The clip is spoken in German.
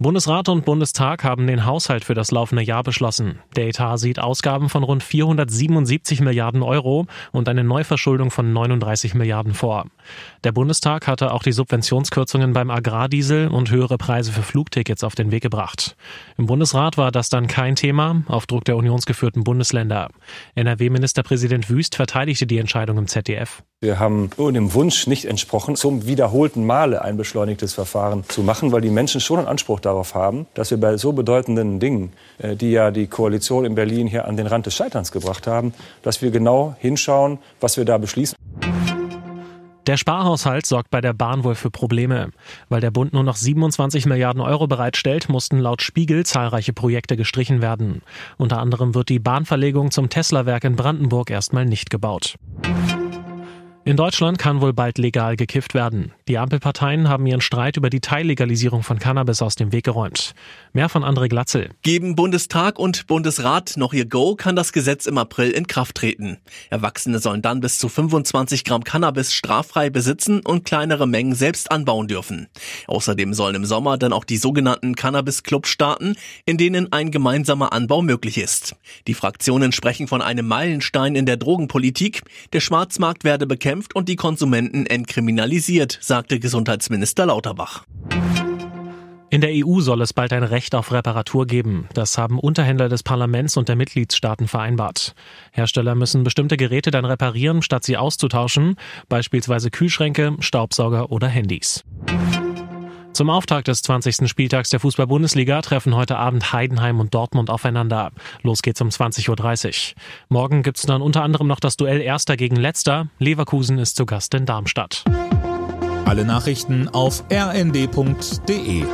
Bundesrat und Bundestag haben den Haushalt für das laufende Jahr beschlossen. Der Etat sieht Ausgaben von rund 477 Milliarden Euro und eine Neuverschuldung von 39 Milliarden vor. Der Bundestag hatte auch die Subventionskürzungen beim Agrardiesel und höhere Preise für Flugtickets auf den Weg gebracht. Im Bundesrat war das dann kein Thema, auf Druck der unionsgeführten Bundesländer. NRW-Ministerpräsident Wüst verteidigte die Entscheidung im ZDF. Wir haben dem Wunsch nicht entsprochen, zum wiederholten Male ein beschleunigtes Verfahren zu machen, weil die Menschen schon einen Anspruch darauf haben, dass wir bei so bedeutenden Dingen, äh, die ja die Koalition in Berlin hier an den Rand des Scheiterns gebracht haben, dass wir genau hinschauen, was wir da beschließen. Der Sparhaushalt sorgt bei der Bahn wohl für Probleme. Weil der Bund nur noch 27 Milliarden Euro bereitstellt, mussten laut Spiegel zahlreiche Projekte gestrichen werden. Unter anderem wird die Bahnverlegung zum Tesla-Werk in Brandenburg erstmal nicht gebaut. In Deutschland kann wohl bald legal gekifft werden. Die Ampelparteien haben ihren Streit über die Teillegalisierung von Cannabis aus dem Weg geräumt. Mehr von André Glatzel. Geben Bundestag und Bundesrat noch ihr Go, kann das Gesetz im April in Kraft treten. Erwachsene sollen dann bis zu 25 Gramm Cannabis straffrei besitzen und kleinere Mengen selbst anbauen dürfen. Außerdem sollen im Sommer dann auch die sogenannten Cannabis-Clubs starten, in denen ein gemeinsamer Anbau möglich ist. Die Fraktionen sprechen von einem Meilenstein in der Drogenpolitik. Der Schwarzmarkt werde bekämpft bekämpft und die Konsumenten entkriminalisiert, sagte Gesundheitsminister Lauterbach. In der EU soll es bald ein Recht auf Reparatur geben. Das haben Unterhändler des Parlaments und der Mitgliedstaaten vereinbart. Hersteller müssen bestimmte Geräte dann reparieren, statt sie auszutauschen, beispielsweise Kühlschränke, Staubsauger oder Handys. Zum Auftakt des 20. Spieltags der Fußball-Bundesliga treffen heute Abend Heidenheim und Dortmund aufeinander. Los geht's um 20.30 Uhr. Morgen gibt's dann unter anderem noch das Duell Erster gegen Letzter. Leverkusen ist zu Gast in Darmstadt. Alle Nachrichten auf rnd.de